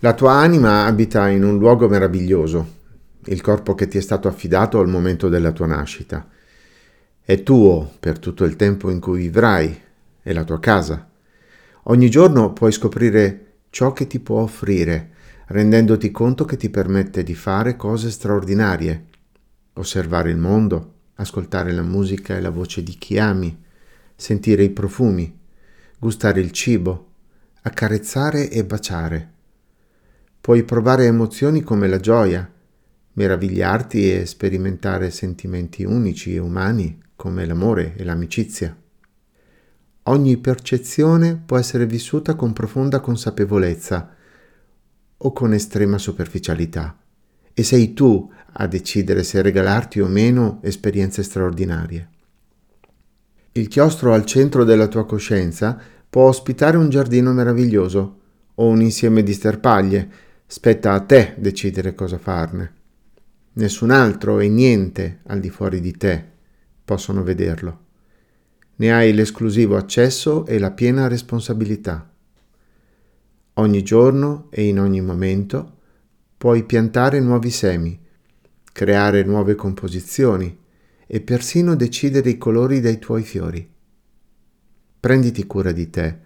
La tua anima abita in un luogo meraviglioso, il corpo che ti è stato affidato al momento della tua nascita. È tuo per tutto il tempo in cui vivrai, è la tua casa. Ogni giorno puoi scoprire ciò che ti può offrire, rendendoti conto che ti permette di fare cose straordinarie, osservare il mondo, ascoltare la musica e la voce di chi ami, sentire i profumi, gustare il cibo, accarezzare e baciare Puoi provare emozioni come la gioia, meravigliarti e sperimentare sentimenti unici e umani come l'amore e l'amicizia. Ogni percezione può essere vissuta con profonda consapevolezza o con estrema superficialità e sei tu a decidere se regalarti o meno esperienze straordinarie. Il chiostro al centro della tua coscienza può ospitare un giardino meraviglioso o un insieme di sterpaglie Spetta a te decidere cosa farne. Nessun altro e niente al di fuori di te possono vederlo. Ne hai l'esclusivo accesso e la piena responsabilità. Ogni giorno e in ogni momento puoi piantare nuovi semi, creare nuove composizioni e persino decidere i colori dei tuoi fiori. Prenditi cura di te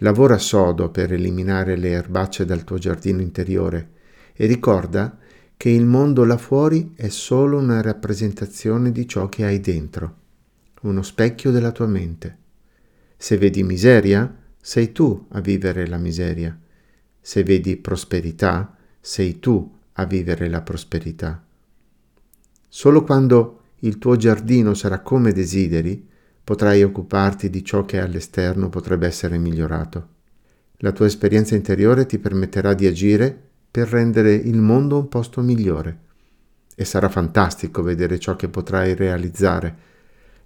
Lavora sodo per eliminare le erbacce dal tuo giardino interiore e ricorda che il mondo là fuori è solo una rappresentazione di ciò che hai dentro, uno specchio della tua mente. Se vedi miseria, sei tu a vivere la miseria. Se vedi prosperità, sei tu a vivere la prosperità. Solo quando il tuo giardino sarà come desideri, potrai occuparti di ciò che all'esterno potrebbe essere migliorato. La tua esperienza interiore ti permetterà di agire per rendere il mondo un posto migliore. E sarà fantastico vedere ciò che potrai realizzare.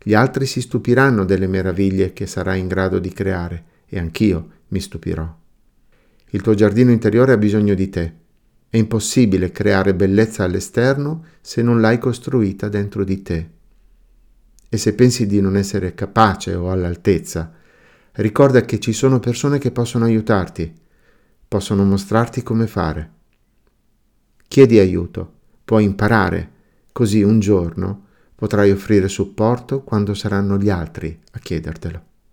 Gli altri si stupiranno delle meraviglie che sarai in grado di creare e anch'io mi stupirò. Il tuo giardino interiore ha bisogno di te. È impossibile creare bellezza all'esterno se non l'hai costruita dentro di te. E se pensi di non essere capace o all'altezza, ricorda che ci sono persone che possono aiutarti, possono mostrarti come fare. Chiedi aiuto, puoi imparare, così un giorno potrai offrire supporto quando saranno gli altri a chiedertelo.